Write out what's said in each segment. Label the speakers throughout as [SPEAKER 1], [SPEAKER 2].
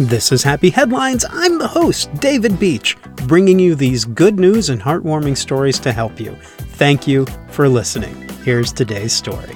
[SPEAKER 1] This is Happy Headlines. I'm the host, David Beach, bringing you these good news and heartwarming stories to help you. Thank you for listening. Here's today's story.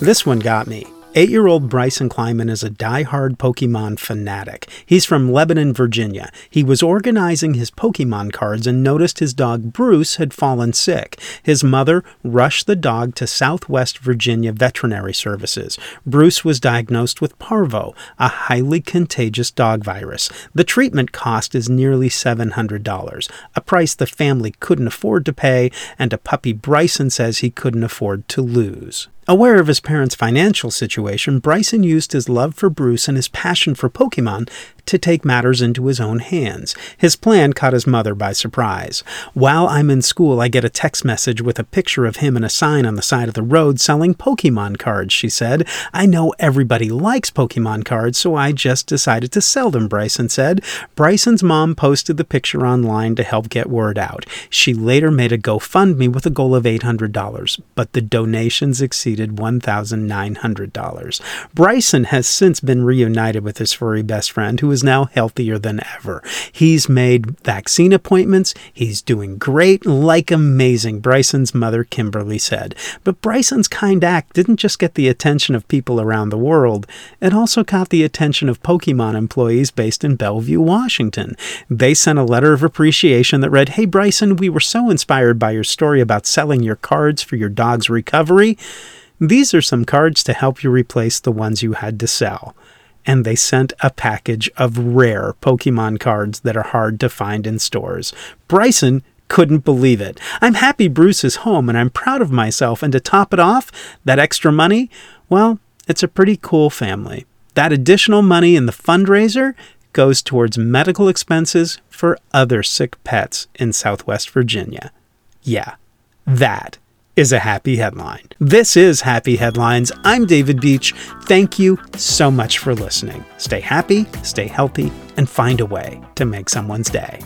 [SPEAKER 1] This one got me. Eight year old Bryson Kliemann is a die-hard Pokemon fanatic. He's from Lebanon, Virginia. He was organizing his Pokemon cards and noticed his dog Bruce had fallen sick. His mother rushed the dog to Southwest Virginia Veterinary Services. Bruce was diagnosed with parvo, a highly contagious dog virus. The treatment cost is nearly $700, a price the family couldn't afford to pay, and a puppy Bryson says he couldn't afford to lose. Aware of his parents' financial situation, Bryson used his love for Bruce and his passion for Pokemon to take matters into his own hands. His plan caught his mother by surprise. While I'm in school, I get a text message with a picture of him and a sign on the side of the road selling Pokemon cards, she said. I know everybody likes Pokemon cards, so I just decided to sell them, Bryson said. Bryson's mom posted the picture online to help get word out. She later made a GoFundMe with a goal of $800, but the donations exceeded $1,900. Bryson has since been reunited with his furry best friend, who is now healthier than ever. He's made vaccine appointments. He's doing great, like amazing, Bryson's mother, Kimberly, said. But Bryson's kind act didn't just get the attention of people around the world, it also caught the attention of Pokemon employees based in Bellevue, Washington. They sent a letter of appreciation that read Hey, Bryson, we were so inspired by your story about selling your cards for your dog's recovery. These are some cards to help you replace the ones you had to sell and they sent a package of rare Pokemon cards that are hard to find in stores. Bryson couldn't believe it. I'm happy Bruce is home and I'm proud of myself, and to top it off, that extra money, well, it's a pretty cool family. That additional money in the fundraiser goes towards medical expenses for other sick pets in Southwest Virginia. Yeah, that is a happy headline. This is Happy Headlines. I'm David Beach. Thank you so much for listening. Stay happy, stay healthy, and find a way to make someone's day.